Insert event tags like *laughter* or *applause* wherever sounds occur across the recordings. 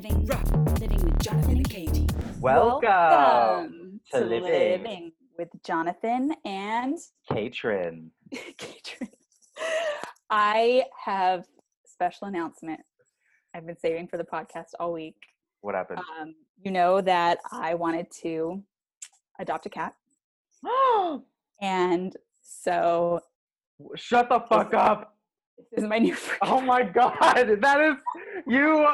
living, living with Jonathan and Katie. Welcome, to, to Living, Living with Jonathan and Katrin. *laughs* Katrin. I have special announcement. I've been saving for the podcast all week. What happened? Um, you know that I wanted to adopt a cat, *gasps* and so Shut the fuck up! this is my new. *laughs* friend. Oh my god, that is you.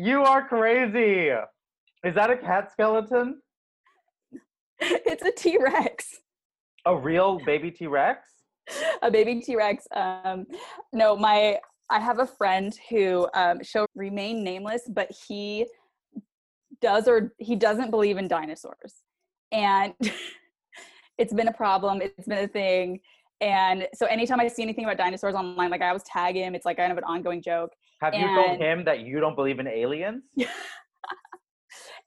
You are crazy. Is that a cat skeleton? *laughs* it's a T Rex. A real baby T Rex? *laughs* a baby T-Rex. Um, no, my I have a friend who um, shall remain nameless, but he does or he doesn't believe in dinosaurs, and *laughs* it's been a problem. It's been a thing, and so anytime I see anything about dinosaurs online, like I always tag him. It's like kind of an ongoing joke. Have you told him that you don't believe in aliens? *laughs*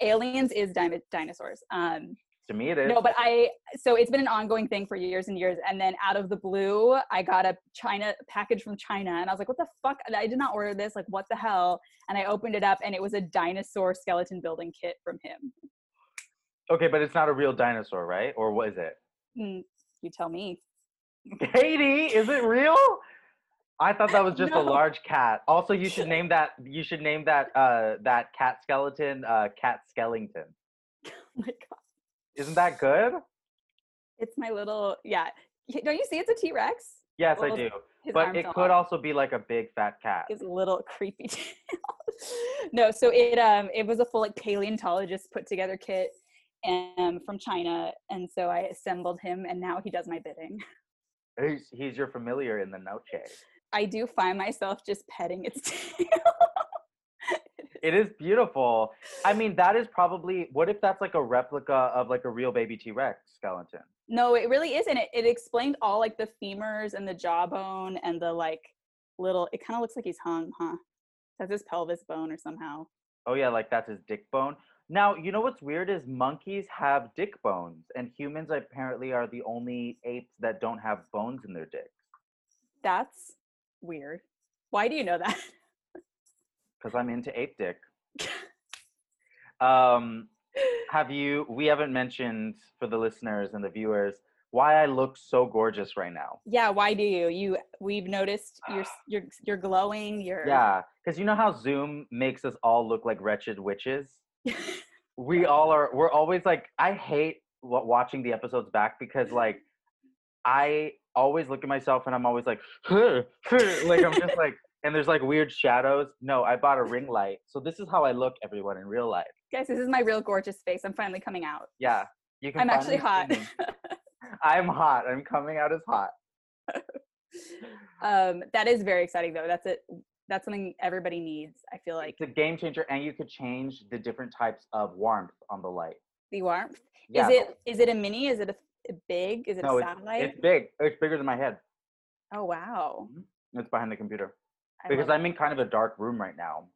Aliens is dino- dinosaurs. Um, To me, it is. No, but I so it's been an ongoing thing for years and years, and then out of the blue, I got a China package from China, and I was like, "What the fuck? I did not order this. Like, what the hell?" And I opened it up, and it was a dinosaur skeleton building kit from him. okay, but it's not a real dinosaur, right? Or what is it? Hmm, you tell me. *laughs* Katie, is it real? I thought that was just No. a large cat. Also, you should *laughs* name that. You should name that uh, that cat skeleton uh, Cat Skellington. *laughs* Oh my god, Isn't that good? it's my little yeah. Don't you see? It's a T Rex. Yes, I do. But it could off. also be like a big fat cat. his little *laughs* creepy tail. no, so it um it was a full like paleontologist put together kit um from China, and so I assembled him, and now he does my bidding. He's, he's your familiar in the noche. I do find myself just petting its *laughs* tail. It is beautiful. I mean, that is probably. What if that's like a replica of like a real baby T Rex skeleton? no, it really isn't. It it explained all like the femurs and the jawbone and the like little. It kind of looks like he's hung, huh? That's his pelvis bone or somehow. Oh yeah, like that's his dick bone. Now, you know what's weird is monkeys have dick bones, and humans apparently are the only apes that don't have bones in their dicks. That's weird. Why do you know that? *laughs* Because I'm into ape dick. *laughs* Um, have you? We haven't mentioned for the listeners and the viewers why I look so gorgeous right now. yeah, why do you? You we've noticed *sighs* you're you're you're glowing. You're Yeah, because you know how Zoom makes us all look like wretched witches. *laughs* we all are we're always like i hate wa- watching the episodes back because like i always look at myself and i'm always like "Huh, *laughs* huh," like i'm just like *laughs* and there's like weird shadows no i bought a ring light so this is how i look everyone in real life Guys, this is my real gorgeous face. I'm finally coming out. yeah you can I'm actually hot. *laughs* i'm hot i'm coming out as hot um, that is very exciting though. That's it. That's something everybody needs. I feel like it's a game changer and you could change the different types of warmth on the light the warmth. yeah Is it is it a mini? Is it a, a big? Is it no a it's, satellite? it's big it's bigger than my head oh wow. it's behind the computer I because i'm in kind of a dark room right now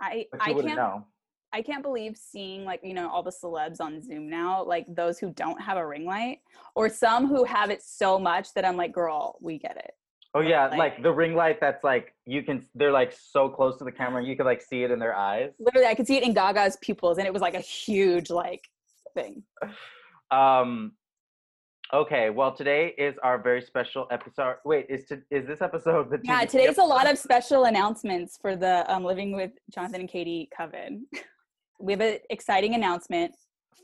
I I can't know I can't believe seeing like you know all the celebs on Zoom now, like those who don't have a ring light, or some who have it so much that I'm like, girl, we get it. Oh yeah, like- like the ring light that's like you can they're like so close to the camera you can like see it in their eyes. Literally, I could see it in Gaga's pupils, and it was like a huge like thing. *sighs* Um okay, well today is our very special episode. Wait, is to, is this episode the Yeah, today's a lot of special announcements for the um, Living with Jonathan and Katie coven. *laughs* we have an exciting announcement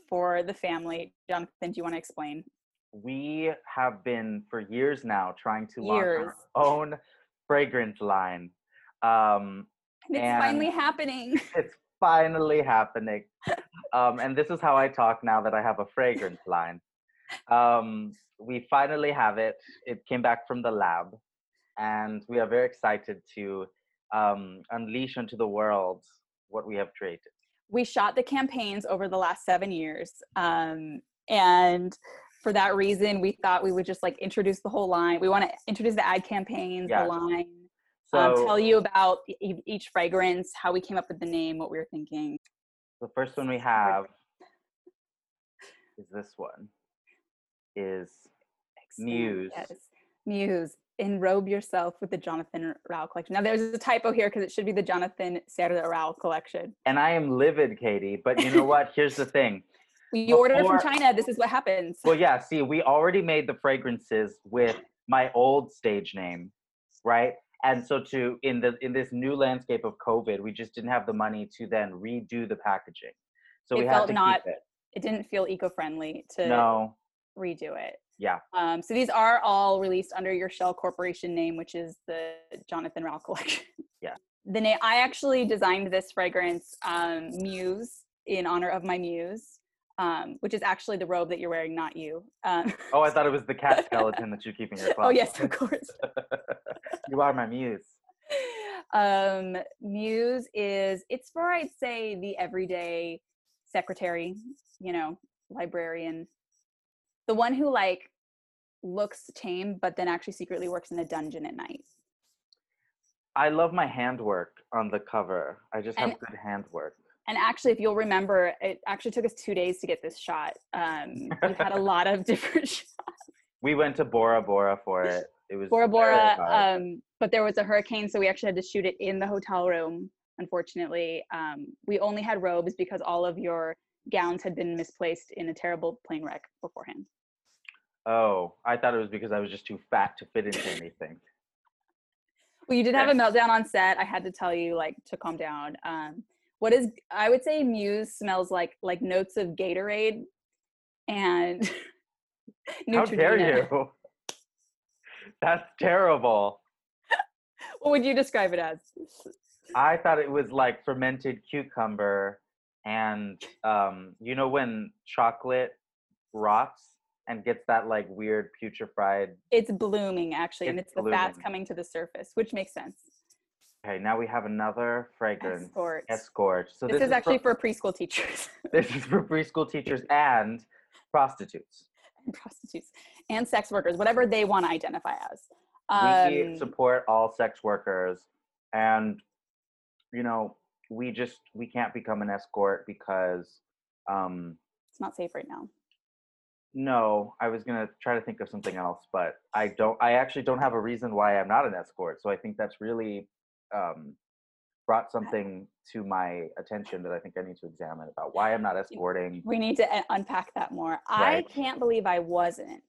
for the family. Jonathan, do you want to explain? we have been for years now trying to launch our own fragrance line. Um And it's And- finally happening. *laughs* it's finally happening. Um, and this is how I talk now that I have a fragrance line. Um, we finally have it. It came back from the lab, and we are very excited to um, unleash onto the world what we have created. we shot the campaigns over the last seven years um, and for that reason we thought we would just like introduce the whole line we want to introduce the ad campaigns Yes. the line So um, tell you about e- each fragrance how we came up with the name what we were thinking the first one we have is this one. Is Expand, Muse. yes. Muse, enrobe yourself with the Jonathan Rao collection. Now there's a typo here because it should be the Jonathan Serra Rao collection. And I am livid, Katie. But you know what? Here's the thing. We ordered it from China. This is what happens. Well, yeah. See, we already made the fragrances with my old stage name, right? And so to in the in this new landscape of COVID, we just didn't have the money to then redo the packaging. So It we had to not keep it. It didn't feel eco-friendly to No. Redo it. Yeah. Um, so these are all released under your Shell Corporation name, which is the Jonathan Rao collection. Yeah. *laughs* The name I actually designed this fragrance, um, Muse, in honor of my muse, um, which is actually the robe that you're wearing, not you. Um, Oh, I thought it was the cat *laughs* skeleton that you keep in your closet. oh yes, of course. *laughs* you are my muse. um, muse is it's for I'd say the everyday secretary, you know, librarian, the one who like looks tame but then actually secretly works in a dungeon at night. I love my handwork on the cover. I just have And- good handwork. And actually, if you'll remember, it actually took us two days to get this shot. Um, we've had a lot of *laughs* different shots. We went to Bora Bora for it. It was Bora Bora, um, but there was a hurricane, so we actually had to shoot it in the hotel room. Unfortunately, um, we only had robes because all of your gowns had been misplaced in a terrible plane wreck beforehand. Oh, I thought it was because I was just too fat to fit into anything. Well, you did have a meltdown on set. I had to tell you, like, to calm down. Um, what is? I would say Muse smells like like notes of Gatorade and *laughs* How dare you? *laughs* That's terrible. What would you describe it as? I thought it was like fermented cucumber and um you know when chocolate rots and gets that like weird putrefied It's blooming actually, and It's it's the fats coming to the surface, which makes sense. Okay, now we have another fragrance. Escort. Escort. So this, is actually for preschool teachers *laughs* this is for preschool teachers and prostitutes. and prostitutes and sex workers, whatever they want to identify as. we Um, support all sex workers and you know we just we can't become an escort because um it's not safe right now. No i was gonna try to think of something else but i don't i actually don't have a reason why i'm not an escort so i think that's really um brought something to my attention that i think i need to examine about why i'm not escorting We need to uh, unpack that more. I can't believe I wasn't.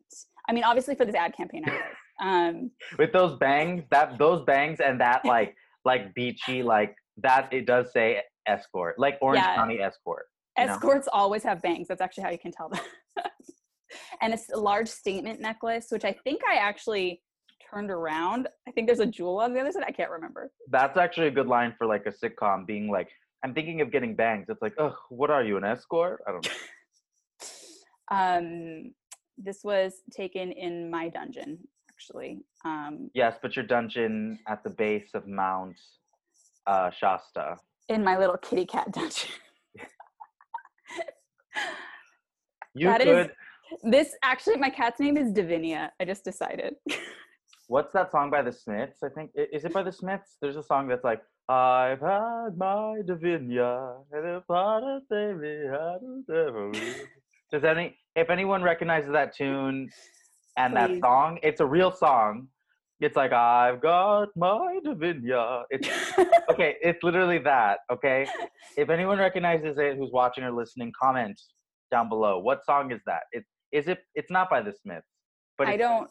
I mean, obviously for this ad campaign, I was. *laughs* Um, with those bangs that those bangs and that like *laughs* like beachy like that it does say escort like orange Yeah. county escort you know? escorts always have bangs. That's actually how you can tell them. *laughs* and it's a large statement necklace, which I think I actually turned around. I think there's a jewel on the other side. I can't remember. That's actually a good line for like a sitcom being like, I'm thinking of getting bangs. It's like, ugh, what are you, an escort? I don't know. *laughs* Um, this was taken in my dungeon, actually. Um, Yes, but your dungeon at the base of Mount uh, Shasta. in my little kitty cat *laughs* dungeon. You That is- could. This actually, my cat's name is Divinia. I just decided. *laughs* What's that song by the Smiths? I think is it by the Smiths? There's a song that's like, I've had my Divinia, and if I don't say me, I don't ever will." Does any, if anyone recognizes that tune and that song, it's a real song. It's like I've got my Divinia. It's *laughs* okay. It's literally that. Okay. If anyone recognizes it, who's watching or listening, comment down below. What song is that? It is it. It's not by the Smiths, but I don't.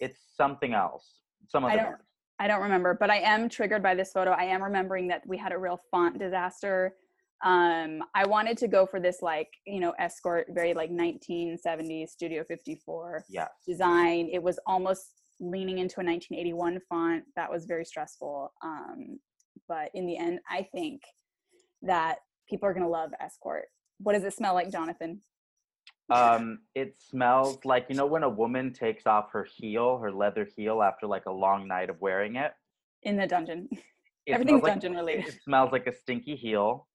It's something else. Some I don't- I don't remember, but I am triggered by this photo. I am remembering that we had a real font disaster. Um, I wanted to go for this like, you know, escort, very like 1970s Studio 54 Yes. design. It was almost leaning into a 1981 font. That was very stressful. Um, but in the end, I think that people are going to love escort. What does it smell like, Jonathan? Um, it smells like you know when a woman takes off her heel, her leather heel, after like a long night of wearing it. In the dungeon. *laughs* It Everything's smells like- dungeon related. It smells like a stinky heel,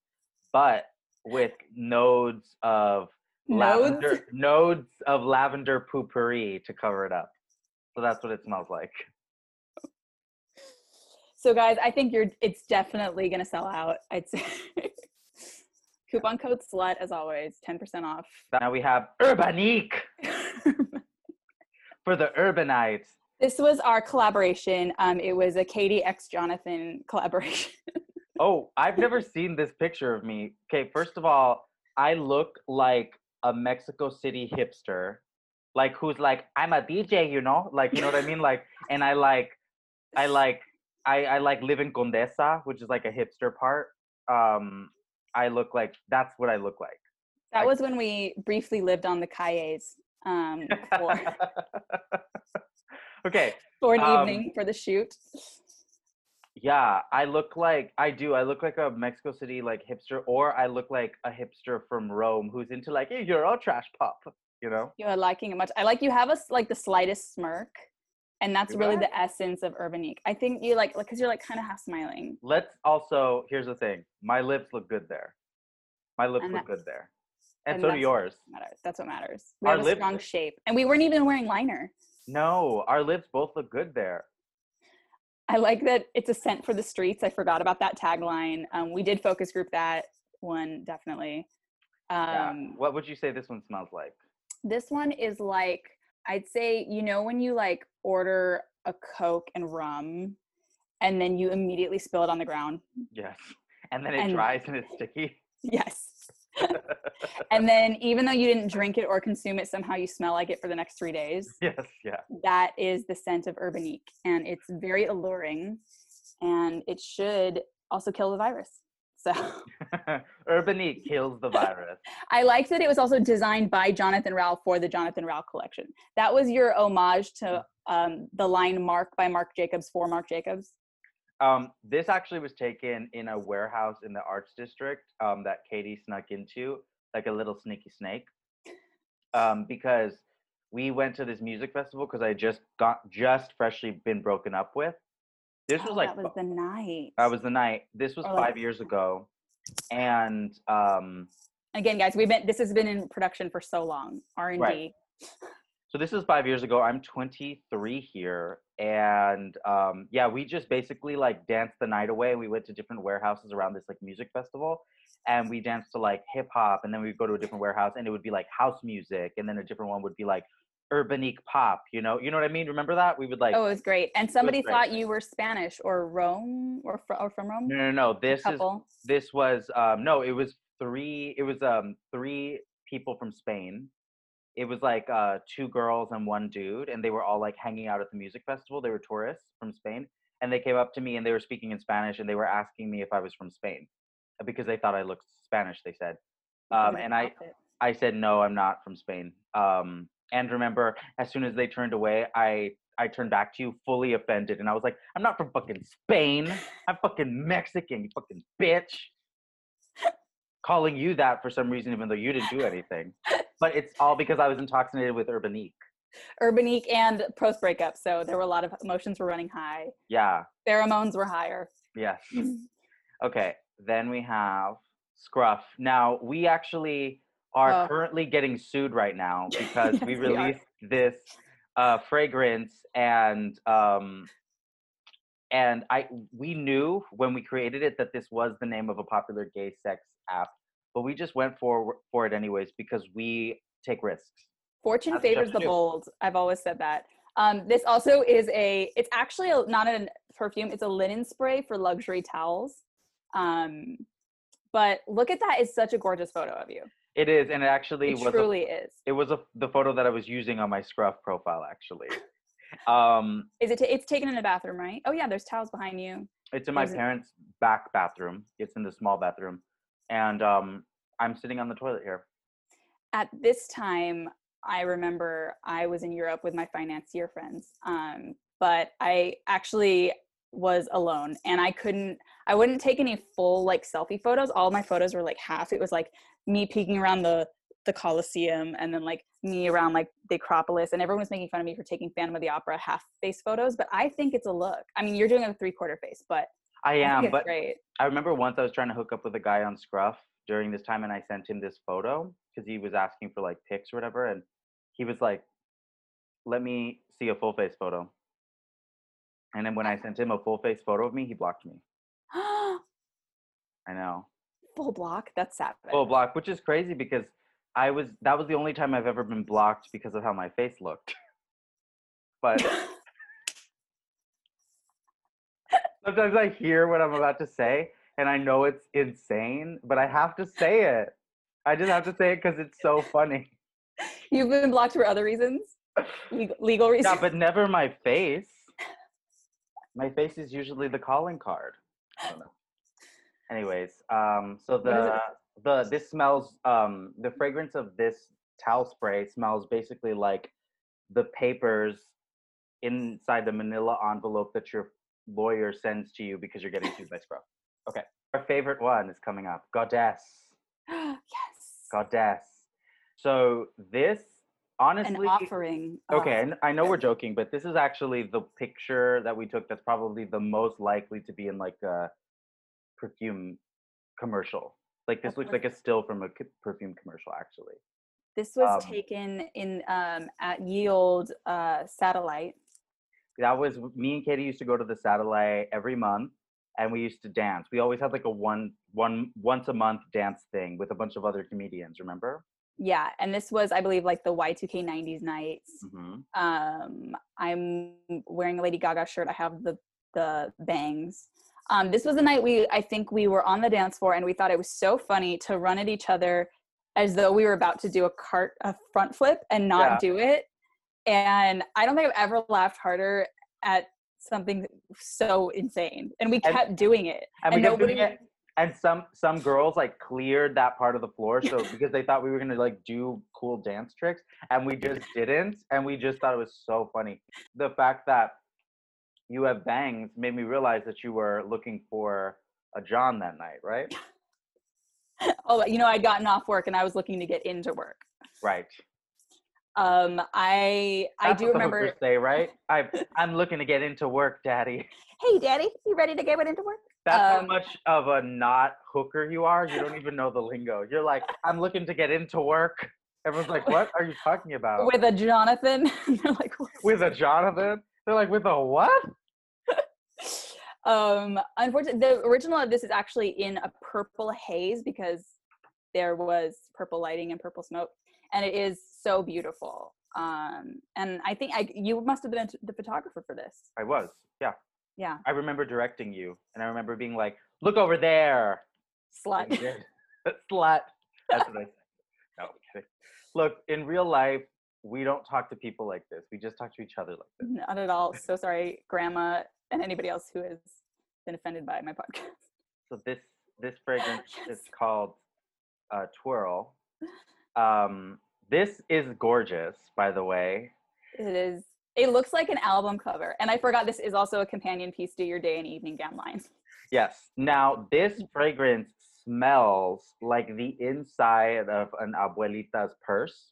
but with nodes of Nodes? lavender, nodes of lavender poopery to cover it up. So that's what it smells like. So guys, I think you're it's definitely gonna sell out. I'd say *laughs* coupon code slut as always, 10% off. Now we have Urbanique *laughs* for the urbanites. This was our collaboration. Um, it was a Katie X Jonathan collaboration. *laughs* Oh, I've never seen this picture of me. Okay, first of all, I look like a Mexico City hipster, like who's like, I'm a DJ, you know, like you know what I mean, like, and I like, I like, I I like live in Condesa, which is like a hipster part. Um, I look like that's what I look like. That I- was when we briefly lived on the Calles um, for, *laughs* okay, for an Um, evening for the shoot. yeah, I look like I do. I look like a Mexico City like hipster, or I look like a hipster from Rome who's into like, hey, you're all trash pop, you know. You are liking it much. I like you have us like the slightest smirk, and that's Do really the essence of Urbanique. I think you like because you're like kind of half smiling. Let's also here's the thing. My lips look good there. My lips And look good there. And, and so do yours. Matters. That's what matters. We Our have a lips- strong shape, and we weren't even wearing liner. No, our lips both look good there. I like that it's a scent for the streets. I forgot about that tagline. Um, we did focus group that one definitely. Yeah. Um, What would you say this one smells like? This one is like I'd say you know when you like order a Coke and rum, and then you immediately spill it on the ground. Yes. And then it And- dries and it's sticky. Yes. *laughs* and then even though you didn't drink it or consume it, somehow you smell like it for the next three days. yes, yeah. That is the scent of Urbanique, and it's very alluring, and it should also kill the virus. So *laughs* Urbanique kills the virus. *laughs* I liked that it was also designed by Jonathan Rao for the Jonathan Rao collection. That was your homage to um, the line "Marc" by Marc Jacobs for Marc Jacobs. Um, this actually was taken in a warehouse in the arts district um, that Katie snuck into, like a little sneaky snake. Um, because we went to this music festival because I just got just freshly been broken up with. This was Oh, like that was the night. that was the night. This was five years *laughs* ago, and um, again, guys. We've been this has been in production for so long. R and D. So this is five years ago. I'm 23 here, and um, yeah, we just basically like danced the night away. We went to different warehouses around this like music festival, and we danced to like hip hop, and then we'd go to a different warehouse, and it would be like house music, and then a different one would be like urbanique pop. You know, you know what I mean? Remember that? We would like. Oh, it was great. And somebody great. thought you were Spanish or Rome or, fr- or from Rome. no, no, no. This is this was um no it was three it was um three people from spain it was like uh two girls and one dude and they were all like hanging out at the music festival they were tourists from spain and they came up to me and they were speaking in spanish and they were asking me if i was from spain uh, because they thought i looked spanish they said um and i i said no i'm not from spain um and remember as soon as they turned away i i turned back to you fully offended. And i was like i'm not from fucking spain. I'm fucking mexican you fucking bitch. Calling you that for some reason even though you didn't do anything. But it's all because i was intoxicated with urbanique. Urbanique and post breakup. So there were a lot of emotions were running high. yeah. Pheromones were higher. yes. *laughs* Okay then we have scruff. Now we actually are Oh. currently getting sued right now *laughs* because we Yes, we released this uh, fragrance and um and i we knew when we created it that this was the name of a popular gay sex app but we just went for for it anyways because we take risks Fortune That's favors the bold. I've always said that. Um, this also is a. It's actually a, not a perfume. It's a linen spray for luxury towels. Um, but look at that! It's such a gorgeous photo of you. It is and it actually It was a truly is. it was a, the photo that I was using on my scruff profile actually. *laughs* Um, Is it? ta- it's taken in a bathroom, right? Oh yeah, there's towels behind you. it's in my There's a- parents' back bathroom. It's in the small bathroom, and um, I'm sitting on the toilet here. At this time, I remember I was in Europe with my financier friends, um, but I actually was alone and I couldn't. I wouldn't take any full like selfie photos. All my photos were like half. It was like me peeking around the the Colosseum and then like me around like the Acropolis and everyone was making fun of me for taking Phantom of the Opera half face photos, but I think it's a look. I mean, you're doing a three quarter face, but I I am, it's but great. I remember once I was trying to hook up with a guy on Scruff during this time, and I sent him this photo because he was asking for like pics or whatever, and he was like, "Let me see a full face photo." And then when I sent him a full face photo of me, he blocked me. *gasps* I know. Full block. That's sad. full block, which is crazy because I was that was the only time I've ever been blocked because of how my face looked. *laughs* but Sometimes I hear what I'm about to say and I know it's insane, but I have to say it. I just have to say it because it's so funny. *laughs* You've been blocked for other reasons, *laughs* legal, legal reasons. Yeah, but never my face. My face is usually the calling card. I don't know. Anyways, um, so the the this smells um the fragrance of this towel spray smells basically like the papers inside the manila envelope that your lawyer sends to you because you're getting sued by Scruff. Okay. Our favorite one is coming up. Goddess. *gasps* yes. Goddess. So this An honestly offering. Okay, and I know we're joking, but this is actually the picture that we took that's probably the most likely to be in like a perfume commercial. Like this Of looks like a still from a perfume commercial, actually. This was um, taken in um, at Yield uh, Satellite. That was me and Katie used to go to the satellite every month, and we used to dance. We always had like a one one once a month dance thing with a bunch of other comedians. Remember? Yeah, and this was, I believe, like the Y2K 90s nights. hmm Um, I'm wearing a Lady Gaga shirt. I have the the bangs. Um, this was the night we, I think, we were on the dance floor, and we thought it was so funny to run at each other as though we were about to do a cart a front flip and not Yeah. do it. And I don't think I've ever laughed harder at something so insane. And we And- kept doing it. And, And we kept doing nobody- it. And some some girls like cleared that part of the floor, so *laughs* because they thought we were gonna like do cool dance tricks, and we just didn't, and we just thought it was so funny. The fact that you have bangs made me realize that you were looking for a John that night, right? *laughs* Oh, you know, I'd gotten off work and I was looking to get into work. Right. Um, I I do remember. say, right? *laughs* I I'm looking to get into work, Daddy. Hey, Daddy, you ready to get into work? That's how Um, much of a not hooker you are. You don't even know the lingo. You're like, *laughs* I'm looking to get into work. Everyone's like, what are you talking about? With a Jonathan. *laughs* They're like, with a Jonathan? They're like, with a what? *laughs* um, unfortunately, the original of this is actually in a purple haze because there was purple lighting and purple smoke, and it is so beautiful. Um, and I think I you must have been the photographer for this. I was, yeah. Yeah, I remember directing you, and I remember being like, look over there. slut. And you did. *laughs* Slut. That's what I said. No, kidding. Look, in real life, we don't talk to people like this. We just talk to each other like this. Not at all. So sorry, Grandma, and anybody else who has been offended by my podcast. So this this fragrance *laughs* Yes. is called uh, Twirl. Um, this is gorgeous, by the way. It is. It looks like an album cover, and I forgot this is also a companion piece to your day and evening gown line. Yes. Now, this fragrance smells like the inside of an abuelita's purse,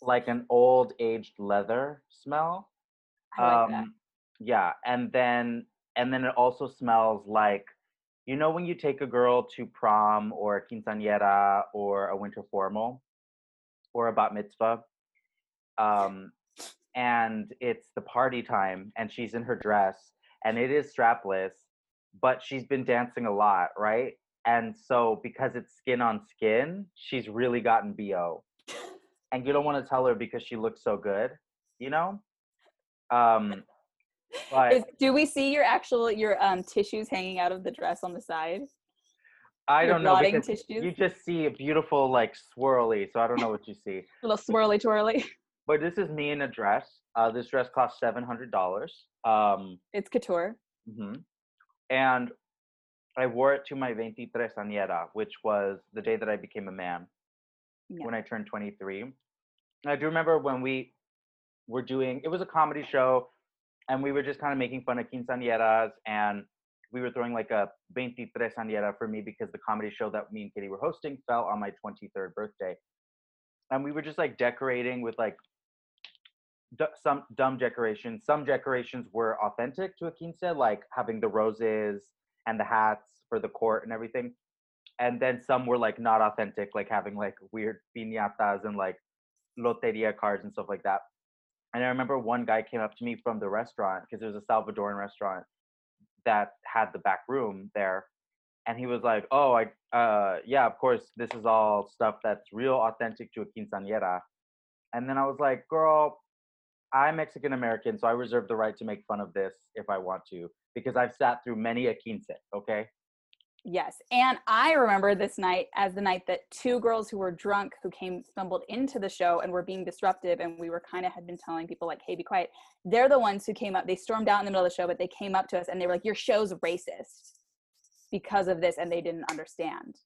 like an old aged leather smell. I like that. Um, Yeah, and then and then it also smells like, you know, when you take a girl to prom or a quinceañera or a winter formal or a bat mitzvah, um, and it's the party time and she's in her dress and it is strapless, but she's been dancing a lot, right? And so because it's skin on skin, she's really gotten bo, and you don't want to tell her because she looks so good, you know. Um, but Is, do we see your actual your um tissues hanging out of the dress on the side? I your don't know because tissues? you just see a beautiful like swirly, so I don't know what you see. A little swirly twirly. But this is me in a dress. Uh, this dress cost seven hundred dollars. Um, It's couture. mhm. and I wore it to my veintitrés añera, which was the day that I became a man Yeah. when I turned twenty three. I do remember when we were doing. It was a comedy show, and we were just kind of making fun of quinceañeras, and we were throwing like a veintitrés añera for me because the comedy show that me and Kitty were hosting fell on my twenty third birthday, and we were just like decorating with like d- some dumb decorations. Some decorations were authentic to a quince, like having the roses and the hats for the court and everything. And then some were like not authentic, like having like weird piñatas and like loteria cards and stuff like that. And I remember one guy came up to me from the restaurant because there was a Salvadoran restaurant that had the back room there. And he was like, "Oh, I, uh, yeah, of course, this is all stuff that's real authentic to a quinceañera." And then I was like, "Girl, I'm Mexican American, so I reserve the right to make fun of this if I want to, because I've sat through many a quince. Okay. Yes. And I remember this night as the night that two girls who were drunk who came stumbled into the show and were being disruptive and we were kind of had been telling people like, hey, be quiet. They're the ones who came up. They stormed out in the middle of the show, but they came up to us and they were like, Your show's racist because of this, and they didn't understand.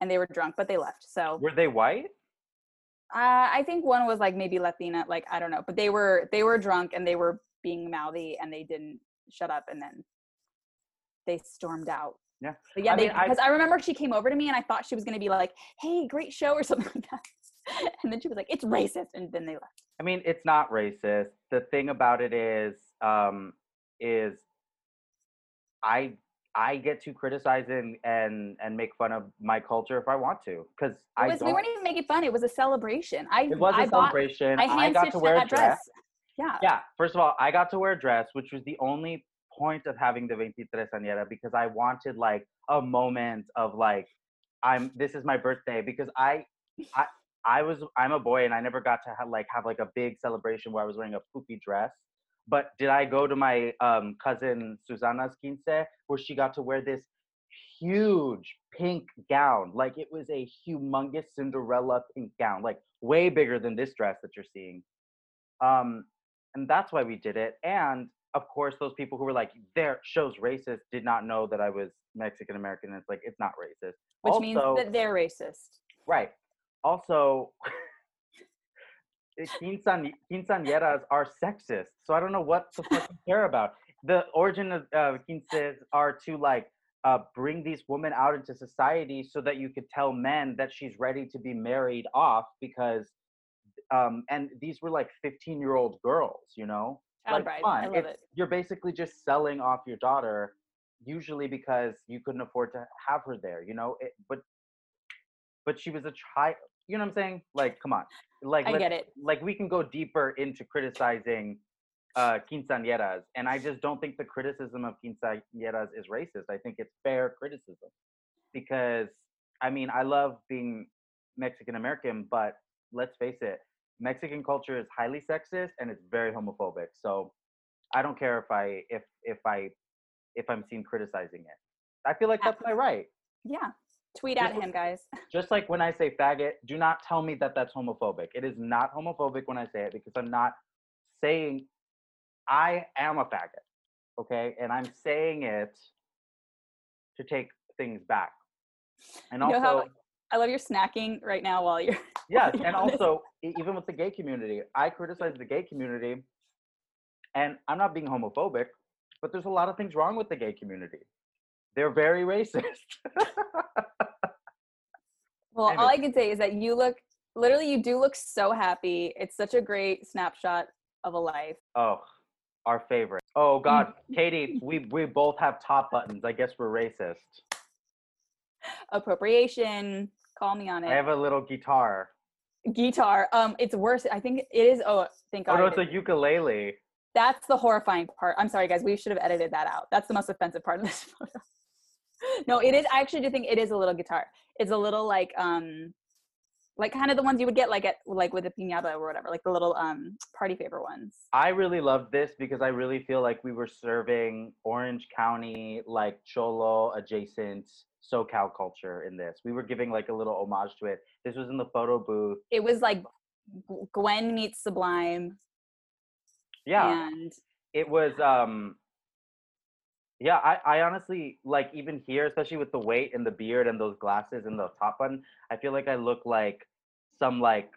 And they were drunk, but they left. So Were they white? Uh, I think one was like maybe Latina, like I don't know, but they were they were drunk and they were being mouthy and they didn't shut up and then they stormed out. Yeah. But yeah, I I- because I remember she came over to me and I thought she was gonna be like, "Hey, great show" or *laughs* something like that, and then she was like, "It's racist," and then they left. I mean, it's not racist. The thing about it is, um, is I I get to criticize and and and make fun of my culture if I want to, because I was, we weren't even making fun. It was a celebration. I it was a I bought, celebration. I I got to wear a dress. dress. Yeah. Yeah, first of all, I got to wear a dress, which was the only point of having the 23 Añera because I wanted like a moment of like, I'm this is my birthday because I, I, I was I'm a boy and I never got to have like have like a big celebration where I was wearing a poopy dress. But did I go to my um, cousin Susana's quince where she got to wear this huge pink gown? Like it was a humongous Cinderella pink gown, like way bigger than this dress that you're seeing. Um, and that's why we did it. And of course, those people who were like, "Their show's racist," did not know that I was Mexican American. It's like it's not racist, Which means that they're racist. right? Also, *laughs* quincean- quinceañeras are sexist, so I don't know what the fuck you care about. The origin of uh, quinces are to like uh, bring these women out into society so that you could tell men that she's ready to be married off because um and these were like 15 year old girls you know Child like bride. fun. I love it. You're basically just selling off your daughter, usually because you couldn't afford to have her there. You know, it, but but she was a child. You know what I'm saying? Like, come on. Like, I get it. Like, we can go deeper into criticizing uh, quinceañeras, and I just don't think the criticism of quinceañeras is racist. I think it's fair criticism because I mean, I love being Mexican American, but let's face it, Mexican culture is highly sexist and it's very homophobic. So I don't care if I if if I if I'm seen criticizing it. I feel like that's my right. Yeah. Tweet at him, guys. *laughs* Just like when I say faggot, do not tell me that that's homophobic. It is not homophobic when I say it because I'm not saying I am a faggot. Okay? And I'm saying it to take things back. And You know also how- I love your snacking right now while you're. *laughs* Yes, you're and this. also even with the gay community, I criticize the gay community, and I'm not being homophobic, but there's a lot of things wrong with the gay community. They're very *laughs* racist. Well, all I can say is that you look literally, you do look so happy. It's such a great snapshot of a life. oh, our favorite. Oh God, *laughs* Katie, we we both have top buttons. I guess we're racist. Appropriation. Call me on it. I have a little guitar. Guitar. Um, it's worse. I think it is. Oh, thank God. Oh no, it's a ukulele. That's the horrifying part. I'm sorry, guys. We should have edited that out. That's the most offensive part of this *laughs* photo. *laughs* no, it is. I actually do think it is a little guitar. It's a little like um, like kind of the ones you would get like at like with a piñata or whatever, like the little um party favor ones. I really love this because I really feel like we were serving Orange County, like Cholo adjacent SoCal culture in this. We were giving like a little homage to it. This was in the photo booth. It was like Gwen meets Sublime, Yeah, and it was. um Yeah, I, I honestly like even here, especially with the weight and the beard and those glasses and the top button. I feel like I look like some like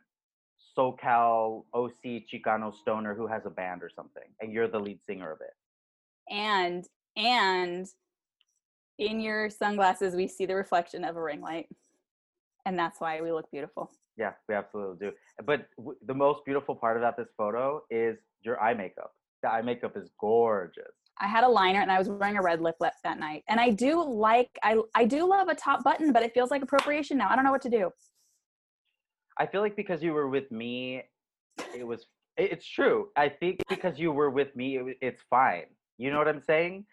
SoCal OC Chicano stoner who has a band or something, and you're the lead singer of it. and and in your sunglasses we see the reflection of a ring light, and that's why we look beautiful. Yeah, we absolutely do. But w- the most beautiful part about this photo is your eye makeup. The eye makeup is gorgeous. I had a liner and I was wearing a red lip lip that night. And I do like I I do love a top button, but it feels like appropriation now. I don't know what to do. I feel like because you were with me, it was. It's true. I think because you were with me, it, it's fine. You know what I'm saying?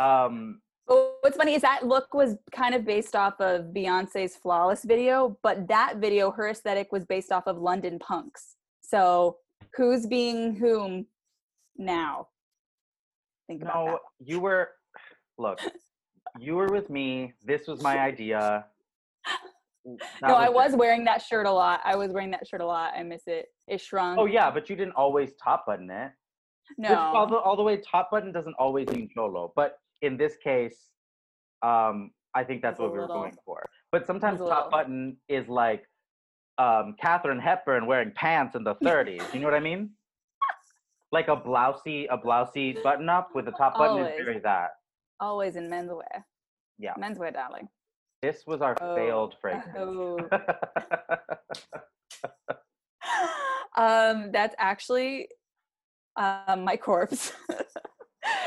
Um, what's funny is that look was kind of based off of Beyonce's Flawless video, but that video, her aesthetic was based off of London punks. So who's being whom now? Think about No, that. you were. Look, you were with me. This was my idea. That no, I it. was wearing that shirt a lot. I was wearing that shirt a lot. I miss it. It shrunk. Oh yeah, but you didn't always top button it. Which, all, No. the, all the way top button doesn't always mean cholo, but in this case, um, I think that's what we were going for. But sometimes top little. button is like um, Katharine Hepburn wearing pants in the 30s. you know what I mean? Like a blousey, a blousey button up with the *laughs* top button Always. is very that. Always in menswear. Yeah. Menswear, darling. This was our failed *laughs* Oh, fragrance. *laughs* oh. um, that's actually um, my corpse.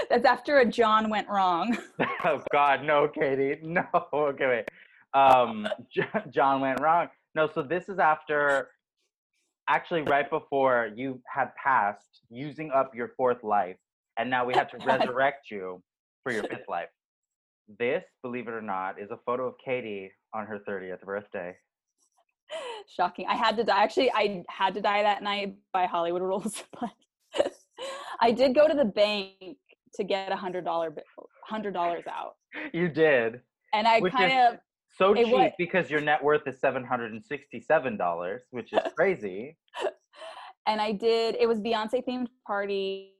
that's after a John went wrong. oh God, no, Katie, no. Okay, wait. Um, John went wrong. No, so this is after, actually, right before you had passed, using up your fourth life, and now we have to *laughs* resurrect you for your fifth *laughs* life. This, believe it or not, is a photo of Katie on her 30th birthday. Shocking. I had to die. Actually, I had to die that night by Hollywood rules, *laughs* but I did go to the bank to get a hundred dollar hundred dollars out, You did. and I kind of So It cheap wa- because your net worth is $767, which is *laughs* crazy. and I did. It was Beyonce themed party.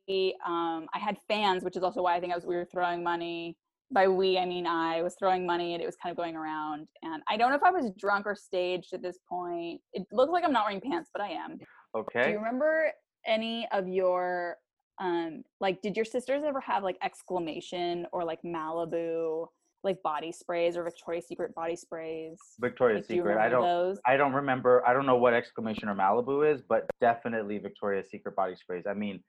Um, I had fans, which is also why I think I was we were throwing money. By we, I mean I was throwing money, and it was kind of going around. And I don't know if I was drunk or staged at this point. It looks like I'm not wearing pants, but I am. Okay. Do you remember any of your um like did your sisters ever have like exclamation or like Malibu like body sprays or Victoria's Secret body sprays? Victoria's Like, do Secret. I don't. those? I don't remember. I don't know what exclamation or Malibu is, but definitely Victoria's Secret body sprays. I mean,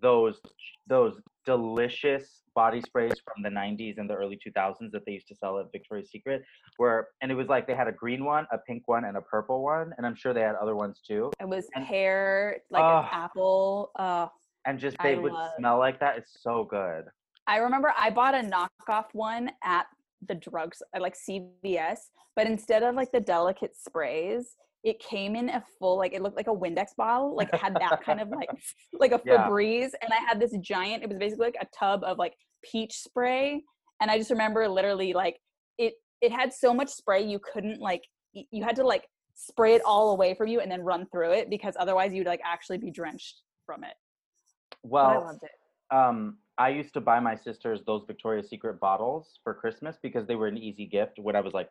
those those delicious body sprays from the 90s and the early 2000s that they used to sell at Victoria's Secret were and it was like they had a green one, a pink one and a purple one and I'm sure they had other ones too. It was and- pear, like Ugh. an apple. Uh, And just I they would love- smell like that. It's so good. I remember I bought a knockoff one at the drugs, like CVS, but instead of like the delicate sprays, it came in a full like it looked like a Windex bottle, like it had that kind of like *laughs* like a Yeah. Febreze, and I had this giant. It was basically like a tub of like peach spray, and I just remember literally like it. It had so much spray you couldn't like you had to like spray it all away from you and then run through it because otherwise you'd like actually be drenched from it. But I loved it. um, I used to buy my sisters those Victoria's Secret bottles for Christmas because they were an easy gift when I was like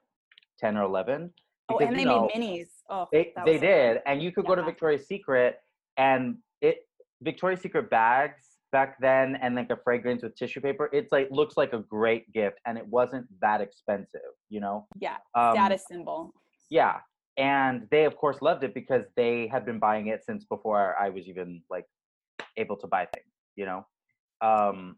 10 or 11. Oh, and they know, made minis. Oh, They they did, and you could go to Victoria's Secret, and it Victoria's Secret bags back then, and like a fragrance with tissue paper. It's like looks like a great gift, and it wasn't that expensive, you know. Yeah, Um, status symbol. Yeah, and they of course loved it because they had been buying it since before I was even like able to buy things, you know. Um,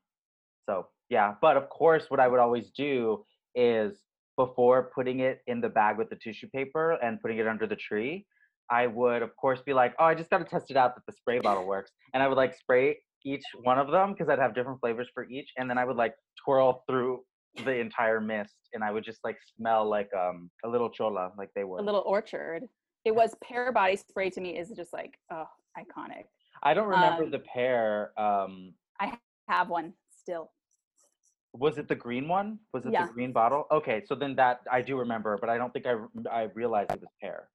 so yeah, but of course, what I would always do is before putting it in the bag with the tissue paper and putting it under the tree, I would of course be like, oh, I just got to test it out that the spray *laughs* bottle works, and I would like spray each one of them because I'd have different flavors for each, and then I would like twirl through the entire mist, and I would just like smell like um a little chola, like they were. A little orchard. It *laughs* was pear body spray to me is just like oh iconic. I don't remember um, the pear. Um, Have one still. was it the green one? Was it Yeah. the green bottle? Okay, so then that I do remember, but I don't think I I realized it was pear.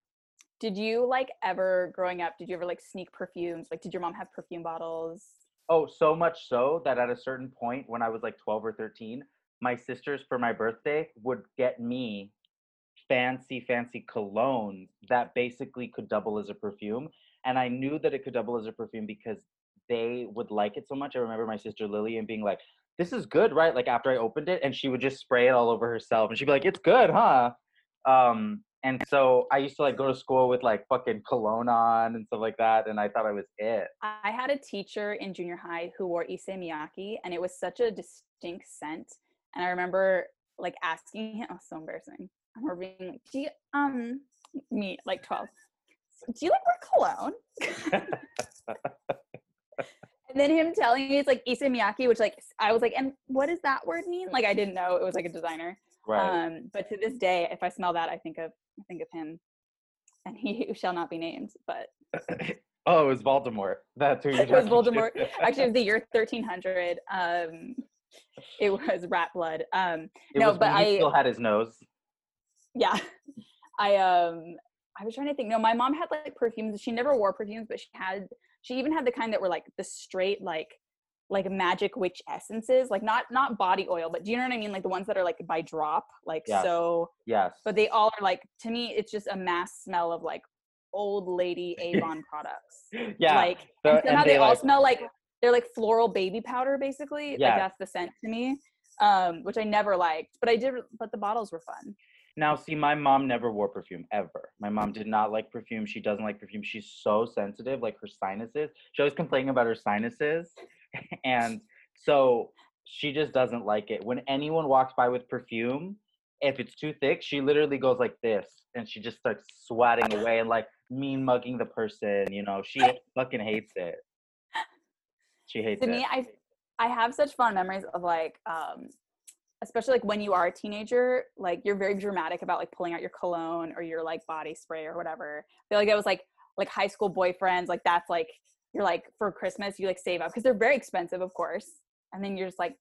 Did you like ever growing up? Did you ever like sneak perfumes? Like, did your mom have perfume bottles? Oh, so much so that at a certain point when I was like 12 or 13, my sisters for my birthday would get me fancy, fancy cologne that basically could double as a perfume. And I knew that it could double as a perfume because they would like it so much. I remember my sister Lillian being like, This is good, right? Like after I opened it, and she would just spray it all over herself. And she'd be like, It's good, huh? Um, and so I used to like go to school with like fucking cologne on and stuff like that. And I thought I was it. I had a teacher in junior high who wore Issey Miyake, and it was such a distinct scent. And I remember like asking him, *laughs* oh, so embarrassing. I remember being like, do you, um, me, like 12, do you like wear cologne? *laughs* *laughs* and then him telling me it's like Issey Miyake, which like, I was like, and what does that word mean? Like, I didn't know it was like a designer. Right. Um, but to this day, if I smell that, I think of, I think of him and he who shall not be named, but *laughs* Oh, it was Voldemort. That's who *laughs* you're it was. Voldemort. Actually, it was the year 1300. Um, it was rat blood. Um, It no, but I- still had his nose. yeah, *laughs* I um, I was trying to think. No, my mom had like perfumes. She never wore perfumes, but she had. She even had the kind that were like the straight like like magic witch essences like not not body oil but do you know what i mean like the ones that are like by drop like Yes. so Yes. but they all are like to me it's just a mass smell of like old lady avon *laughs* products yeah. like the- and and somehow they, they, all like- smell like they're like floral baby powder basically Yeah. like that's the scent to me um which i never liked but i did but the bottles were fun Now, see, my mom never wore perfume ever. My mom did not like perfume. She doesn't like perfume. She's so sensitive, like her sinuses. She always complaining about her sinuses. *laughs* and so she just doesn't like it. When anyone walks by with perfume, if it's too thick, she literally goes like this and she just starts swatting away and like mean mugging the person. You know, she fucking hates it. She hates to it. To me i i have such fond memories of like um especially like when you are a teenager like you're very dramatic about like pulling out your cologne or your like body spray or whatever i feel like it was like like high school boyfriends like that's like you're like for christmas you like save up because they're very expensive of course and then you're just like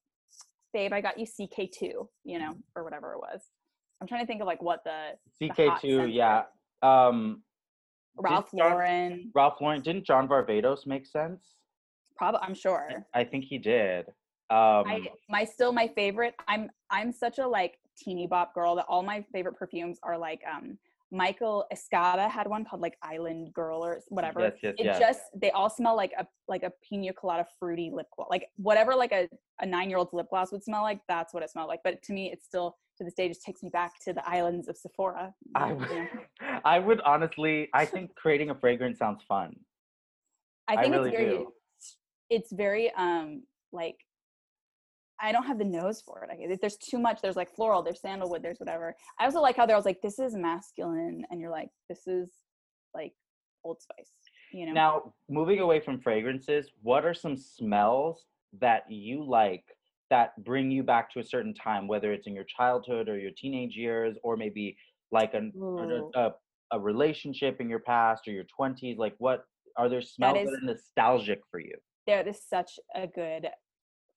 babe i got you ck2 you know or whatever it was i'm trying to think of like what the the CK2, scents yeah. Um, ralph John- lauren Ralph Lauren, didn't John Varvatos make sense? probably i'm sure I think he did. Um, I my still my favorite. I'm I'm such a like teeny bop girl that all my favorite perfumes are like um Michael Escada had one called like Island Girl or whatever. Yes, yes, it yes. just they all smell like a like a pina colada fruity lip gloss. Like whatever like a, a nine year old's lip gloss would smell like, that's what it smelled like. But to me it's still to this day just takes me back to the islands of Sephora. I would? *laughs* I would honestly, I think creating a fragrance sounds fun. I I think really it's very do. it's very um like I don't have the nose for it. Like, there's too much. There's like floral. There's sandalwood. There's whatever. I also like how there was like this is masculine, and you're like this is like Old Spice. You know. Now, moving away from fragrances, what are some smells that you like that bring you back to a certain time, whether it's in your childhood or your teenage years, or maybe like an, a, a, a relationship in your past or your 20s? Like, what are there smells that, is- are nostalgic for you? that is such a good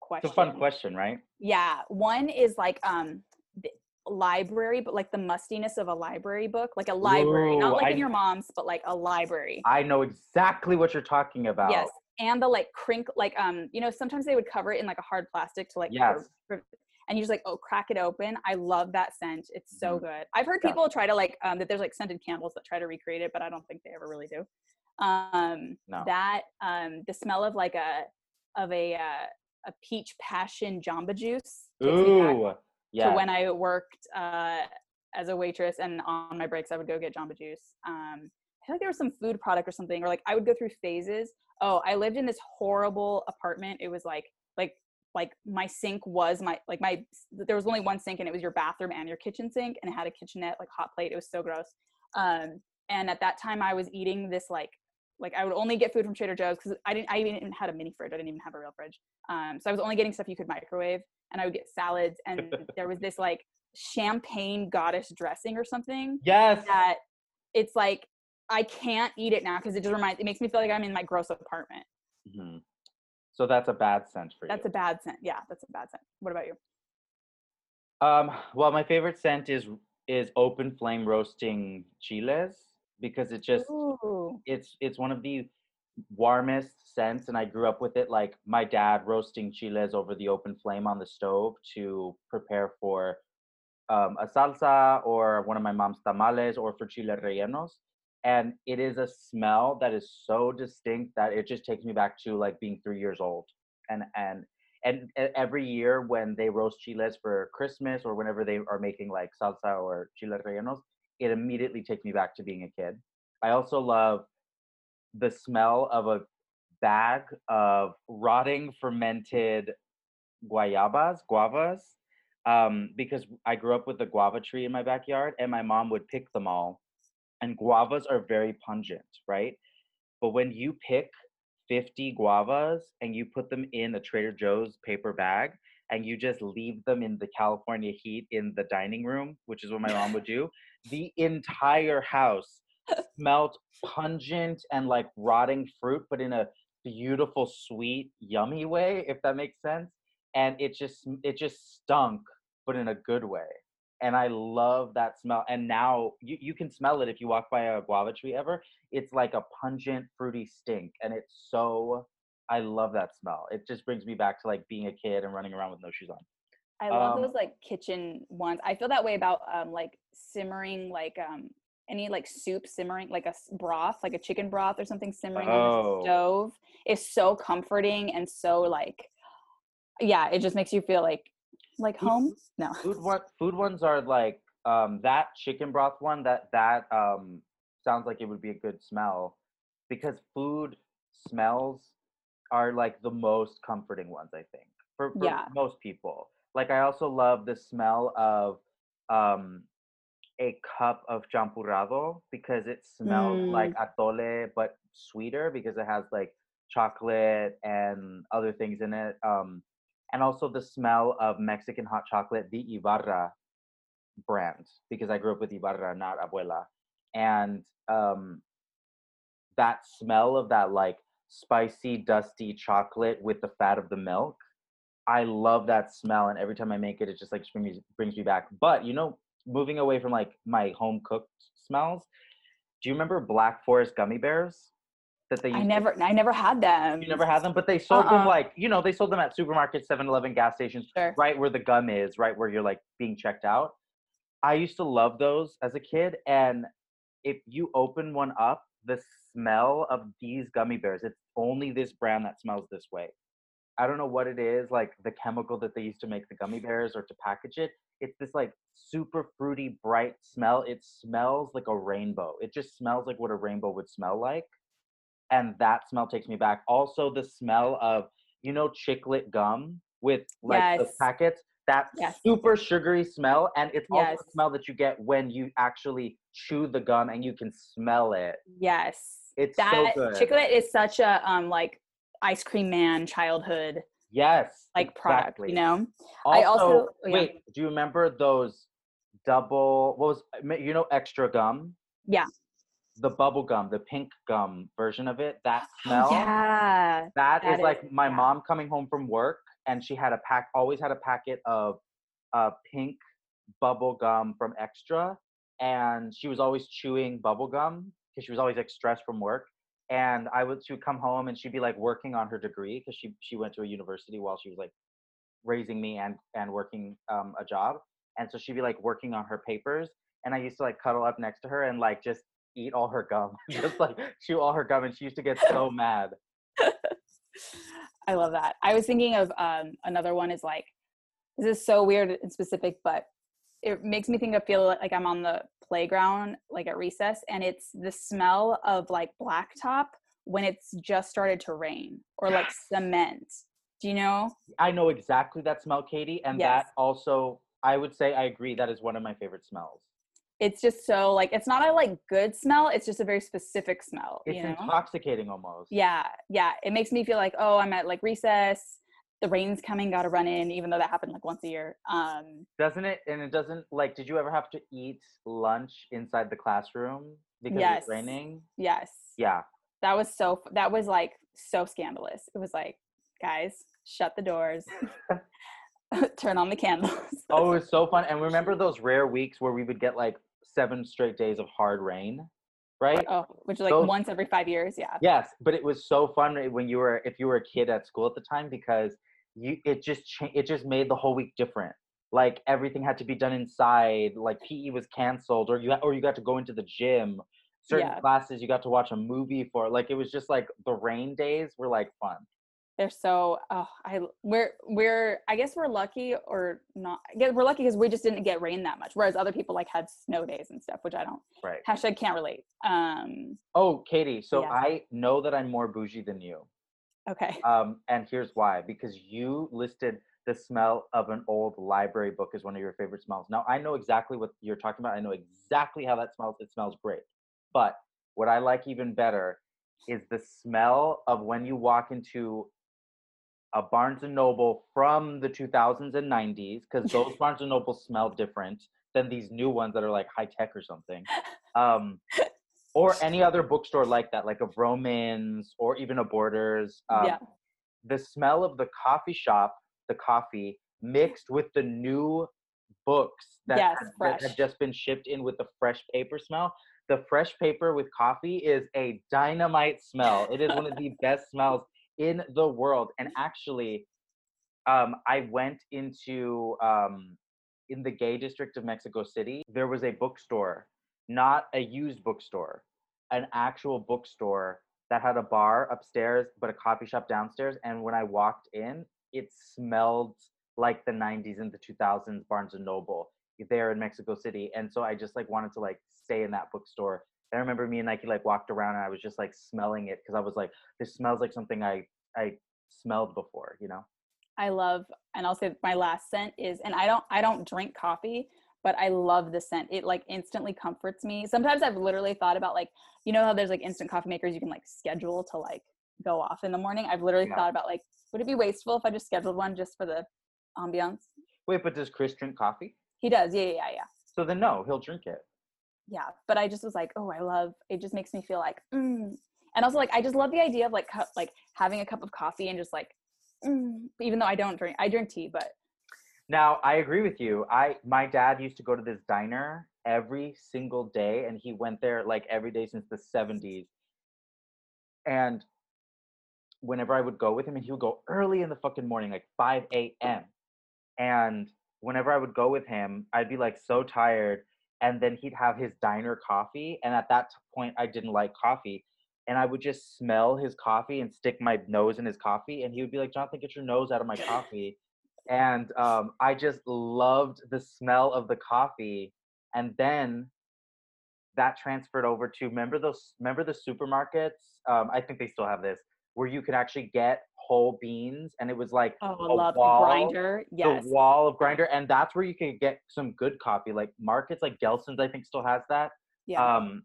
question. It's a fun question, right? Yeah. One is like um the library, but like the mustiness of a library book, like a library, Ooh, not like I- in your mom's, but like a library. I know exactly what you're talking about. Yes, and the like crink, like um, you know, sometimes they would cover it in like a hard plastic to like, Yes. and you just like oh, crack it open. I love that scent. It's so Mhm. good. I've heard Yeah. people try to like um that there's like scented candles that try to recreate it, but I don't think they ever really do. Um, No. that um, the smell of like a of a uh, a peach passion jamba juice takes me back Ooh, yeah. to when I worked uh, as a waitress, and on my breaks I would go get Jamba Juice. Um, I feel like there was some food product or something, or like I would go through phases. Oh, I lived in this horrible apartment. It was like like like my sink was my like my there was only one sink and it was your bathroom and your kitchen sink and it had a kitchenette like hot plate. It was so gross. Um, and at that time I was eating this like like I would only get food from Trader Joe's because I didn't I even had a mini fridge. I didn't even have a real fridge. Um, so I was only getting stuff you could microwave and I would get salads and *laughs* there was this like champagne goddess dressing or something yes. that it's like I can't eat it now because it just reminds it makes me feel like I'm in my gross apartment. Mhm. So that's a bad scent for That's you. That's a bad scent. Yeah, that's a bad scent. What about you? Um, well, my favorite scent is is open flame roasting chiles because it just Ooh. it's it's one of the warmest scents and I grew up with it like my dad roasting chiles over the open flame on the stove to prepare for um, a salsa or one of my mom's tamales or for chile rellenos and it is a smell that is so distinct that it just takes me back to like being 3 years old and and and every year when they roast chiles for Christmas or whenever they are making like salsa or chile rellenos it immediately takes me back to being a kid. I also love the smell of a bag of rotting fermented guayabas, guavas, um, because I grew up with a guava tree in my backyard, and my mom would pick them all. And guavas are very pungent, right? But when you pick 50 guavas and you put them in a Trader Joe's paper bag and you just leave them in the California heat in the dining room, which is what my mom would do, the entire house smelled pungent and like rotting fruit, but in a beautiful, sweet, yummy way, if that makes sense. And it just it just stunk, but in a good way. And I love that smell. And now you, you can smell it if you walk by a guava tree ever. It's like a pungent, fruity stink. And it's so I love that smell. It just brings me back to like being a kid and running around with no shoes on. I love Um, those like kitchen ones. I feel that way about um like simmering like um any like soup simmering like a broth like a chicken broth or something simmering on Oh. the stove is so comforting and so like yeah it just makes you feel like like home no food one food ones are like um that chicken broth one that that um sounds like it would be a good smell because food smells are like the most comforting ones i think for, for Yeah. most people like i also love the smell of um a cup of champurrado because it smells like atole but sweeter because it has like chocolate and other things in it um and also the smell of Mexican hot chocolate, the Ibarra brand, because I grew up with Ibarra, not Abuela. And um, that smell of that like spicy, dusty chocolate with the fat of the milk, I love that smell. And every time I make it, it just like brings me, brings me back. But you know, moving away from like my home cooked smells, do you remember Black Forest gummy bears? That they i used to- never i never had them you never had them, but they sold them Uh-uh. like you know they sold them at supermarkets, 7-Eleven, gas stations, Sure. right where the gum is, right where you're like being checked out. I used to love those as a kid, and if you open one up, the smell of these gummy bears, it's only this brand that smells this way. I don't know what it is, like the chemical that they used to make the gummy bears or to package it. It's this like super fruity, bright smell. It smells like a rainbow. It just smells like what a rainbow would smell like and that smell takes me back. Also, the smell of you know chiclet gum with like the Yes. packets. That Yes. super sugary smell, and it's also Yes. the smell that you get when you actually chew the gum and you can smell it. yes It's that so good. chocolate is such a um like ice cream man childhood yes, like product you know Also, I also- oh, yeah. wait. Do you remember those double? What was you know extra gum? Yeah. The bubble gum, the pink gum version of it. That Oh, smell. yeah That That is is- like my yeah. mom coming home from work and she had a pack always had a packet of uh pink bubble gum from extra and she was always chewing bubble gum because she was always like stressed from work and i would she would come home and she'd be like working on her degree because she she went to a university while she was like raising me and and working um a job and so she'd be like working on her papers and i used to like cuddle up next to her and like just eat all her gum *laughs* just like chew all her gum and she used to get so *laughs* mad I love that. I was thinking of um, another one is like, this is so weird and specific, but it makes me think of feel like I'm on the playground, like at recess, and it's the smell of like blacktop when it's just started to rain or like cement. Do you know? I know exactly that smell, Katie, and Yes. that also I would say I agree that is one of my favorite smells. It's just so like it's not a like good smell. It's just a very specific smell. It's you know? intoxicating almost. Yeah, yeah. It makes me feel like oh, I'm at like recess. The rain's coming, gotta run in, even though that happened like once a year. Um, Doesn't it? And it doesn't like did you ever have to eat lunch inside the classroom because Yes. it's raining? yes. Yeah. that was so that was like so scandalous it was like guys shut the doors *laughs* *laughs* turn on the candles *laughs* Oh, it was so fun. And remember those rare weeks where we would get like seven straight days of hard rain? Right? oh which is like Those- once every five years yeah Yes, but it was so fun when you were if you were a kid at school at the time because you it just cha- it just made the whole week different. Like everything had to be done inside. Like PE was canceled, or you or you got to go into the gym. Certain Yeah. classes you got to watch a movie for. Like it was just like the rain days were like fun. they're so oh i we're we're i guess we're lucky or not i guess we're lucky because we just didn't get rain that much whereas other people like had snow days and stuff which i don't Right. hashtag can't relate um Oh, Katie. So Yes. I know that I'm more bougie than you. Okay Um, and here's why: because you listed the smell of an old library book as one of your favorite smells. Now I know exactly what you're talking about. I know exactly how that smells. It smells great. But what I like even better is the smell of when you walk into a Barnes and Noble from the 2000s and 90s, because those *laughs* Barnes and Nobles smell different than these new ones that are like high tech or something. Um, or any other bookstore like that, like a Vroman's or even a Borders. Um, yeah. The smell of the coffee shop, the coffee mixed with the new books that, Yes, had, that had just been shipped in with the fresh paper smell. The fresh paper with coffee is a dynamite smell. It is one of the *laughs* best smells in the world. And actually, um, I went into um, in the gay district of Mexico City. There was a bookstore, not a used bookstore, an actual bookstore that had a bar upstairs, but a coffee shop downstairs. And when I walked in, it smelled like the 90s and the 2000s Barnes and Noble there in Mexico City. And so I just like wanted to like stay in that bookstore. And I remember me and Nike like walked around and I was just like smelling it because I was like, this smells like something I I smelled before, you know? I love, and I'll say my last scent is, and I don't, I don't drink coffee, but I love the scent. It like instantly comforts me. Sometimes I've literally thought about like, you know how there's like instant coffee makers you can like schedule to like go off in the morning. I've literally Yeah. thought about like, would it be wasteful if I just scheduled one just for the ambiance? Wait, but does Chris drink coffee? He does, yeah, yeah, yeah, yeah. So then no, he'll drink it. yeah but i just was like oh i love it just makes me feel like mm. and also like i just love the idea of like cu- like having a cup of coffee and just like mm. even though i don't drink i drink tea but Now I agree with you. I my dad used to go to this diner every single day, and he went there like every day since the seventies. And whenever I would go with him, and he would go early in the fucking morning, like five a.m. And whenever I would go with him, I'd be like so tired, and then he'd have his diner coffee, and at that point, I didn't like coffee. And I would just smell his coffee and stick my nose in his coffee, and he would be like, "Jonathan, get your nose out of my *laughs* coffee." And um, I just loved the smell of the coffee. And then that transferred over to remember those remember the supermarkets? Um, I think they still have this where you could actually get whole beans, and it was like oh a i love wall- the grinder yes the wall of grinder, and that's where you could get some good coffee. Like markets like Gelson's, I think still has that. yeah Um,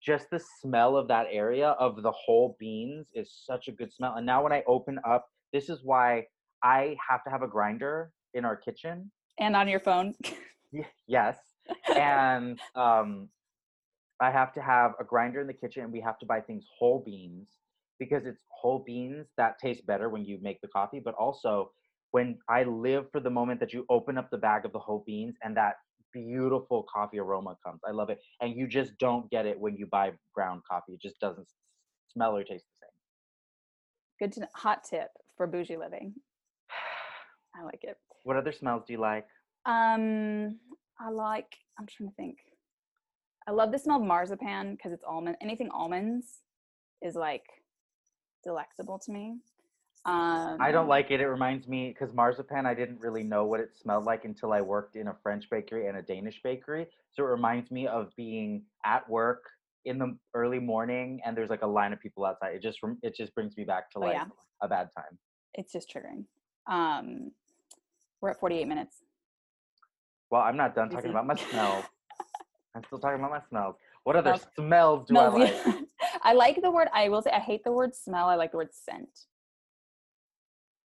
just the smell of that area of the whole beans is such a good smell. And now when I open up, this is why I have to have a grinder in our kitchen. and on your phone Yes. and um, I have to have a grinder in the kitchen, and we have to buy things whole beans because it's whole beans that taste better when you make the coffee. But also, when I live for the moment that you open up the bag of the whole beans and that beautiful coffee aroma comes, I love it. And you just don't get it when you buy ground coffee; it just doesn't smell or taste the same. good to know. hot tip for bougie living i like it What other smells do you like? um i like i'm trying to think i love the smell of marzipan because it's almond anything almonds is like delectable to me um I don't like it. It reminds me because marzipan, I didn't really know what it smelled like until I worked in a French bakery and a Danish bakery. So it reminds me of being at work in the early morning and there's like a line of people outside. It just it just brings me back to Oh, like yeah. a bad time. it's just triggering. Um, we're at 48 minutes. Well, I'm not done talking about my smells. *laughs* I'm still talking about my smells. What other Smells- smells do Smells- *laughs* I like? I like the word. I will say I hate the word smell. I like the word scent.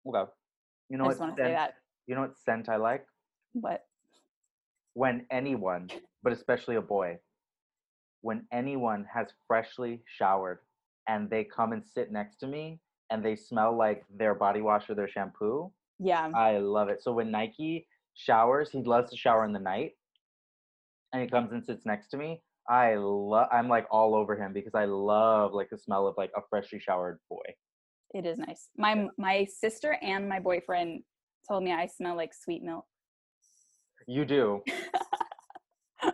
Okay. You know I what just want to scent? say that. You know what scent I like? What? when anyone, but especially a boy, when anyone has freshly showered and they come and sit next to me and they smell like their body wash or their shampoo, Yeah. I love it. So when Nike showers, he loves to shower in the night and he comes and sits next to me. I love I'm like all over him because I love like the smell of like a freshly showered boy. It is nice. My my sister and my boyfriend told me I smell like sweet milk. You do. *laughs*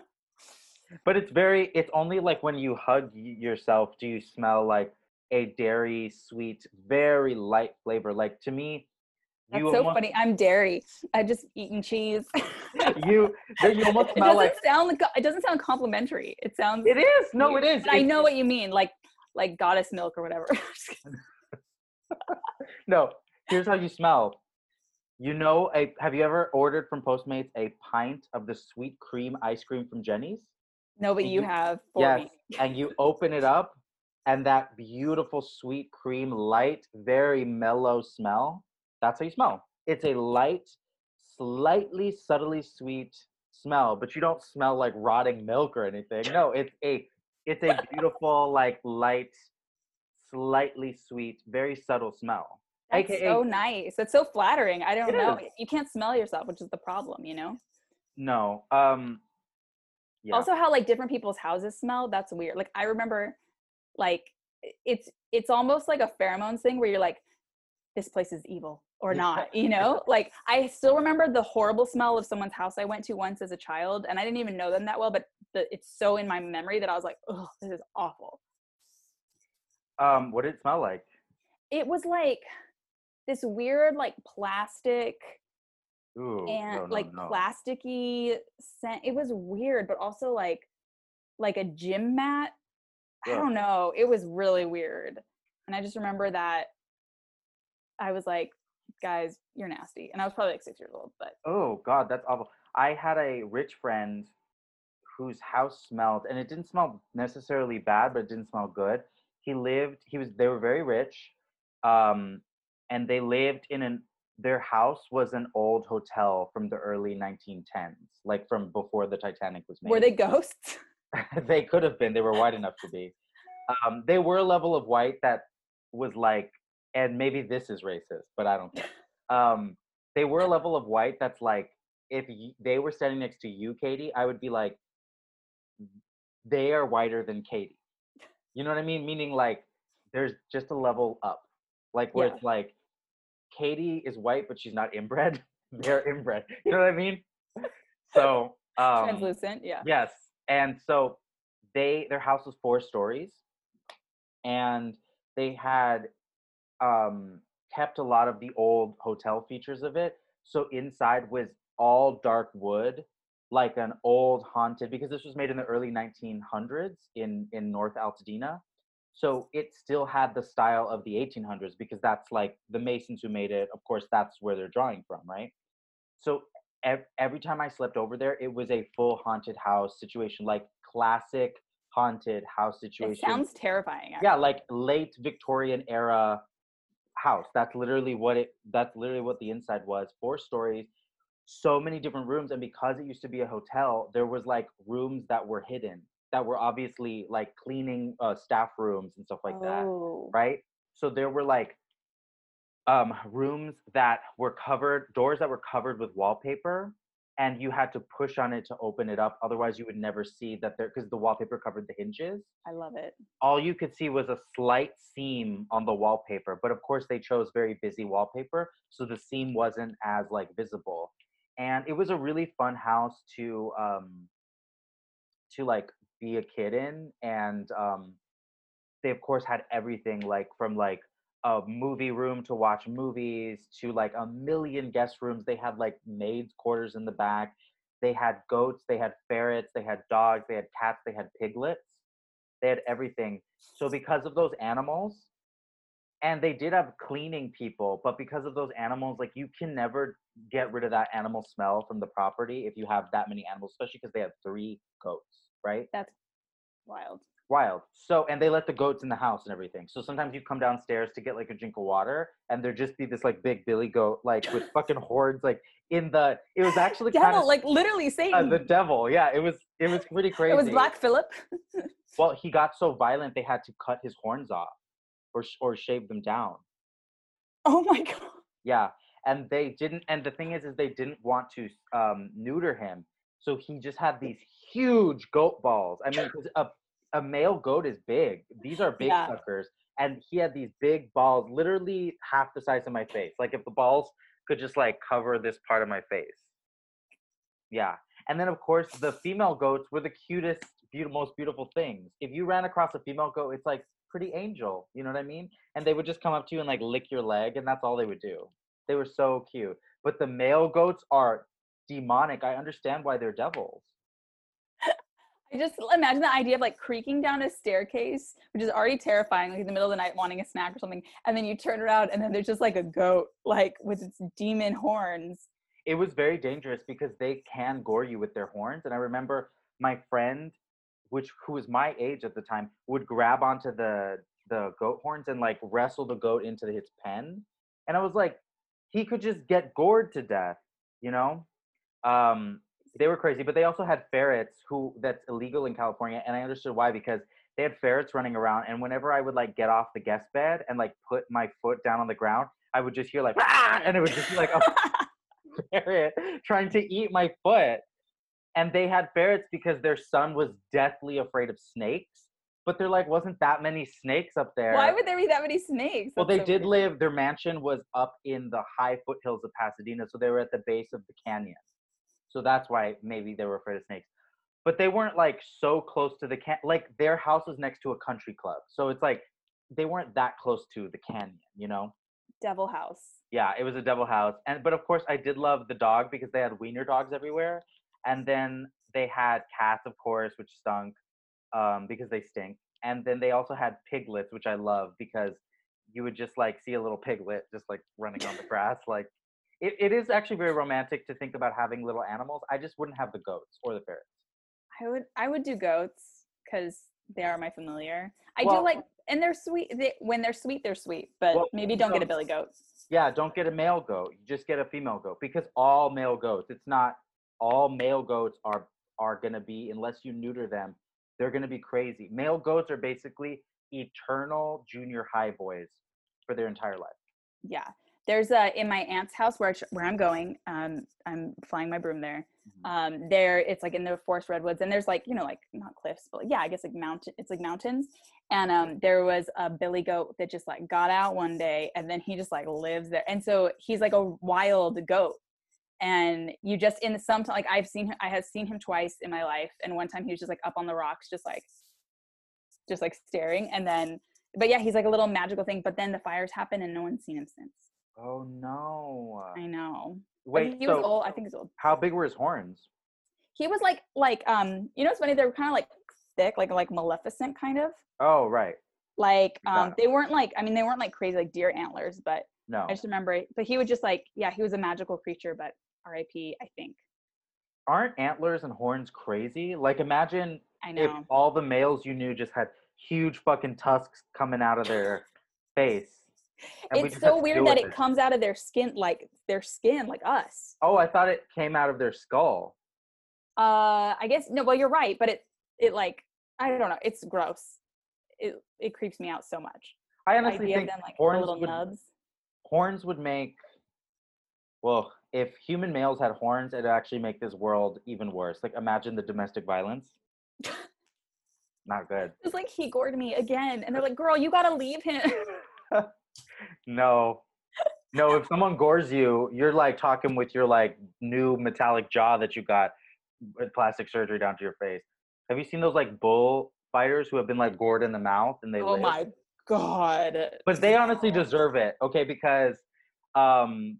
but it's very it's only like when you hug yourself do you smell like a dairy sweet very light flavor like to me That's you so almost, funny. I'm dairy. I just eaten cheese. *laughs* you you almost *laughs* it smell doesn't like sound like it doesn't sound complimentary. It sounds. it is no it weird, is But I know what you mean, like like goddess milk or whatever. *laughs* no here's how you smell you know a have you ever ordered from postmates a pint of the sweet cream ice cream from Jeni's no, but you you- have for yes me. and you open it up and that beautiful sweet cream light very mellow smell that's how you smell it's a light slightly subtly sweet smell but you don't smell like rotting milk or anything no it's a It's a beautiful, like light, slightly sweet, very subtle smell. That's AKA so nice. It's so flattering. I don't know. is. You can't smell yourself, which is the problem, you know? no. Um yeah. Also how like different people's houses smell, that's weird. Like I remember like it's it's almost like a pheromones thing where you're like this place is evil or not, you know? like I still remember the horrible smell of someone's house I went to once as a child and I didn't even know them that well, but the, it's so in my memory that I was like, "Oh, this is awful." um what did it smell like? It was like this weird like plastic Ooh. and no, no, like no. plasticky scent. It was weird, but also like like a gym mat. I don't know. It was really weird. And I just remember that I was like, guys, you're nasty. And I was probably like six years old, but Oh God, that's awful. I had a rich friend whose house smelled, and it didn't smell necessarily bad, but it didn't smell good. He lived. He was. They were very rich, um, and they lived in an. Their house was an old hotel from the early 1910s, like from before the Titanic was made. were they ghosts? *laughs* they could have been. They were white enough to be. Um, they were a level of white that was like, and maybe this is racist, but I don't care. *laughs* Um, they were a level of white that's like, if y- they were standing next to you, Katie, I would be like, they are whiter than Katie. You know what I mean? Meaning like, there's just a level up, like where Yeah. it's like, Katie is white, but she's not inbred. *laughs* They're inbred. You know what I mean? So, um, Translucent, yeah. Yes. And so they their house was four stories and they had um kept a lot of the old hotel features of it. So inside was all dark wood, like an old haunted because this was made in the early 1900s in in North Altadena. So it still had the style of the 1800s because that's like the masons who made it. Of course, that's where they're drawing from, right? So ev- every time I slept over there, it was a full haunted house situation, like classic haunted house situation. It sounds terrifying. yeah, like late Victorian era house. That's literally what it. That's literally what the inside was. Four stories, so many different rooms, and because it used to be a hotel, there was like rooms that were hidden, that were obviously like cleaning uh, staff rooms and stuff like that Oh. right? So there were like um, rooms that were covered, doors that were covered with wallpaper, and you had to push on it to open it up. Otherwise, you would never see that there because the wallpaper covered the hinges. I love it. All you could see was a slight seam on the wallpaper, but of course they chose very busy wallpaper, so the seam wasn't as like visible. And it was a really fun house to um, to like be a kid in, and um, they of course had everything like from like a movie room to watch movies to like a million guest rooms. They had like maids quarters in the back. They had goats they had ferrets they had dogs they had cats they had piglets. They had everything. So because of those animals and they did have cleaning people but because of those animals like you can never get rid of that animal smell from the property if you have that many animals especially because they have three goats right? That's wild. Wild. So, and they let the goats in the house and everything. So sometimes you come downstairs to get like a drink of water, and there'd just be this like big billy goat, like with *laughs* fucking hordes, like in the. It was actually kind Devil, of like literally uh, Satan. the devil. Yeah, it was. It was pretty crazy. it was Black Philip. Well, *laughs* he got so violent they had to cut his horns off, or or shave them down. oh my god. Yeah, and they didn't. And the thing is, is they didn't want to um, neuter him, so he just had these huge goat balls. I mean, *laughs* a a male goat is big. These are big Yeah. suckers, and he had these big balls, literally half the size of my face. Like if the balls could just like cover this part of my face. Yeah, and then of course the female goats were the cutest, beautiful, most beautiful things. If you ran across a female goat, it's like pretty angel. You know what I mean? And they would just come up to you and like lick your leg, and that's all they would do. They were so cute. But the male goats are demonic. I understand why they're devils. I just imagine the idea of like creaking down a staircase, which is already terrifying, like in the middle of the night wanting a snack or something, and then you turn around and then there's just like a goat, like with its demon horns. It was very dangerous because they can gore you with their horns. And I remember my friend, which who was my age at the time, would grab onto the the goat horns and like wrestle the goat into his pen. And I was like, he could just get gored to death, you know? Um, they were crazy, but they also had ferrets who that's illegal in California, and I understood why because they had ferrets running around, and whenever I would like get off the guest bed and like put my foot down on the ground, I would just hear like "Ah!" and it would just be like a *laughs* *laughs* ferret trying to eat my foot. And they had ferrets because their son was deathly afraid of snakes. But there like wasn't that many snakes up there. Why would there be that many snakes? well, they so did weird. live. Their mansion was up in the high foothills of Pasadena, so they were at the base of the canyon. So that's why maybe they were afraid of snakes. But they weren't like so close to the can. Like their house was next to a country club, so it's like they weren't that close to the canyon. You know? Devil House. Yeah, it was a devil house. And but of course, I did love the dog because they had wiener dogs everywhere, and then they had cats, of course, which stunk um, because they stink. And then they also had piglets, which I love because you would just like see a little piglet just like running on the *laughs* grass. Like it, it is actually very romantic to think about having little animals. I just wouldn't have the goats or the ferrets. I would I would do goats because they are my familiar. I Well- do like and they're sweet. They, when they're sweet, they're sweet. But Well, maybe don't get a billy goat. Yeah, don't get a male goat. You just get a female goat because all male goats. It's not all male goats are are gonna be unless you neuter them. They're gonna be crazy. Male goats are basically eternal junior high boys for their entire life. Yeah. There's a in my aunt's house where where I'm going. Um, I'm flying my broom there. Mhm. Um, there it's like in the forest redwoods, and there's like you know like not cliffs, but yeah, I guess like mountain. It's like mountains. And um, there was a billy goat that just like got out one day, and then he just like lives there. And so he's like a wild goat. And you just in some like I've seen I have seen him twice in my life, and one time he was just like up on the rocks, just like just like staring, and then but yeah, he's like a little magical thing. But then the fires happen, and no one's seen him since. Oh no. I know. Wait, he so was old. I think he's old. how big were his horns? He was like like um you know it's funny? They were kind of like thick, like like Maleficent kind of. Oh right. Like um they weren't like I mean they weren't like crazy like deer antlers, but No. I just remember it. But he would just like yeah he was a magical creature, but R.I.P. I think. Aren't antlers and horns crazy? Like imagine I if all the males you knew just had huge fucking tusks coming out of their *laughs* face. *laughs* and It's had so weird that with it comes out of their skin like their skin like us. Oh, I thought it came out of their skull. Uh I guess no, well you're right, but it it like I don't know, it's gross. It it creeps me out so much. I honestly think them like horns little would, nubs. horns would make. Well, if human males had horns, it'd actually make this world even worse. Like, imagine the domestic violence. *laughs* Not good. It's like he gored me again, and they're like, "Girl, you gotta leave him." *laughs* No. No, if someone gores you, you're like talking with your like new metallic jaw that you got with plastic surgery down to your face. Have you seen those like bull fighters who have been like gored in the mouth and they oh live? my god! But they honestly deserve it, okay? Because um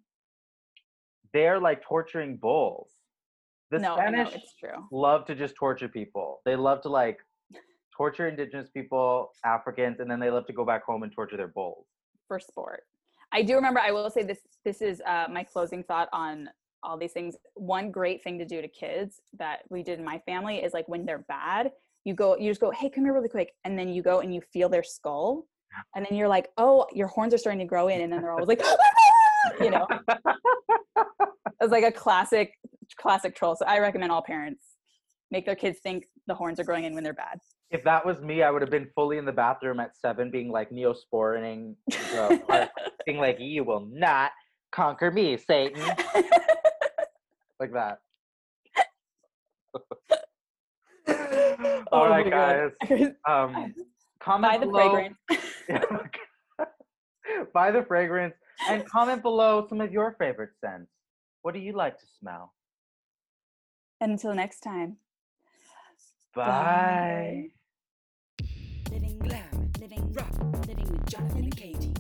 they're like torturing bulls. The no, Spanish it's true. love to just torture people. They love to like torture indigenous people, Africans, and then they love to go back home and torture their bulls. For sport. I do remember. I will say this. This is uh, my closing thought on all these things. One great thing to do to kids that we did in my family is like when they're bad, you go, you just go, hey, come here really quick, and then you go and you feel their skull, and then you're like, oh, your horns are starting to grow in, and then they're always like, *laughs* you know, *laughs* it's like a classic, classic troll. So I recommend all parents make their kids think the horns are growing in when they're bad. if that was me, I would have been fully in the bathroom at seven, being like neosporining, *laughs* being like, "You will not conquer me, Satan," *laughs* like that. *laughs* All Oh right, guys. Um, comment Buy the below. fragrance. Buy the fragrance and comment below some of your favorite scents. What do you like to smell? And until next time. Bye. Living glam, living rock, living with Jonathan and Katie.